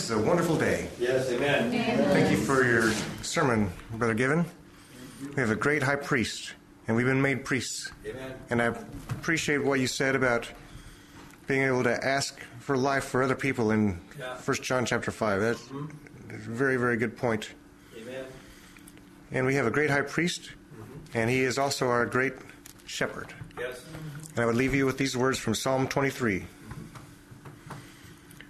This is a wonderful day. Yes, amen. Thank you for your sermon, Brother Given. We have a great high priest, and we've been made priests. Amen. And I appreciate what you said about being able to ask for life for other people in Yeah. 1 John chapter 5. That's mm-hmm. a very, very good point. Amen. And we have a great high priest, mm-hmm. and he is also our great shepherd. Yes. And I would leave you with these words from Psalm 23.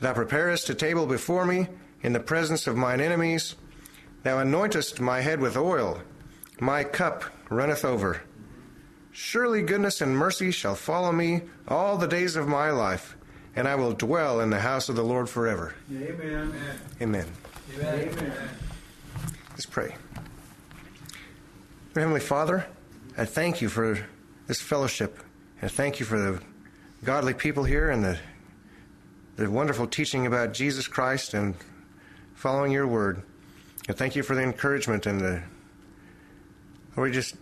Thou preparest a table before me in the presence of mine enemies. Thou anointest my head with oil. My cup runneth over. Surely goodness and mercy shall follow me all the days of my life, and I will dwell in the house of the Lord forever. Amen. Amen. Amen. Let's pray. Dear Heavenly Father, I thank you for this fellowship, and thank you for the godly people here and the the wonderful teaching about Jesus Christ and following your word. And thank you for the encouragement and the oh, we just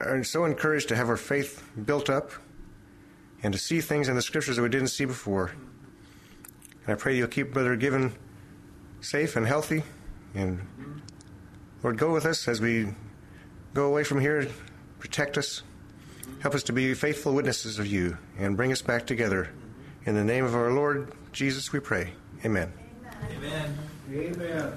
are so encouraged to have our faith built up and to see things in the scriptures that we didn't see before. And I pray you'll keep Brother Given safe and healthy and Lord, go with us as we go away from here. Protect us. Help us to be faithful witnesses of you and bring us back together. In the name of our Lord Jesus, we pray. Amen. Amen. Amen.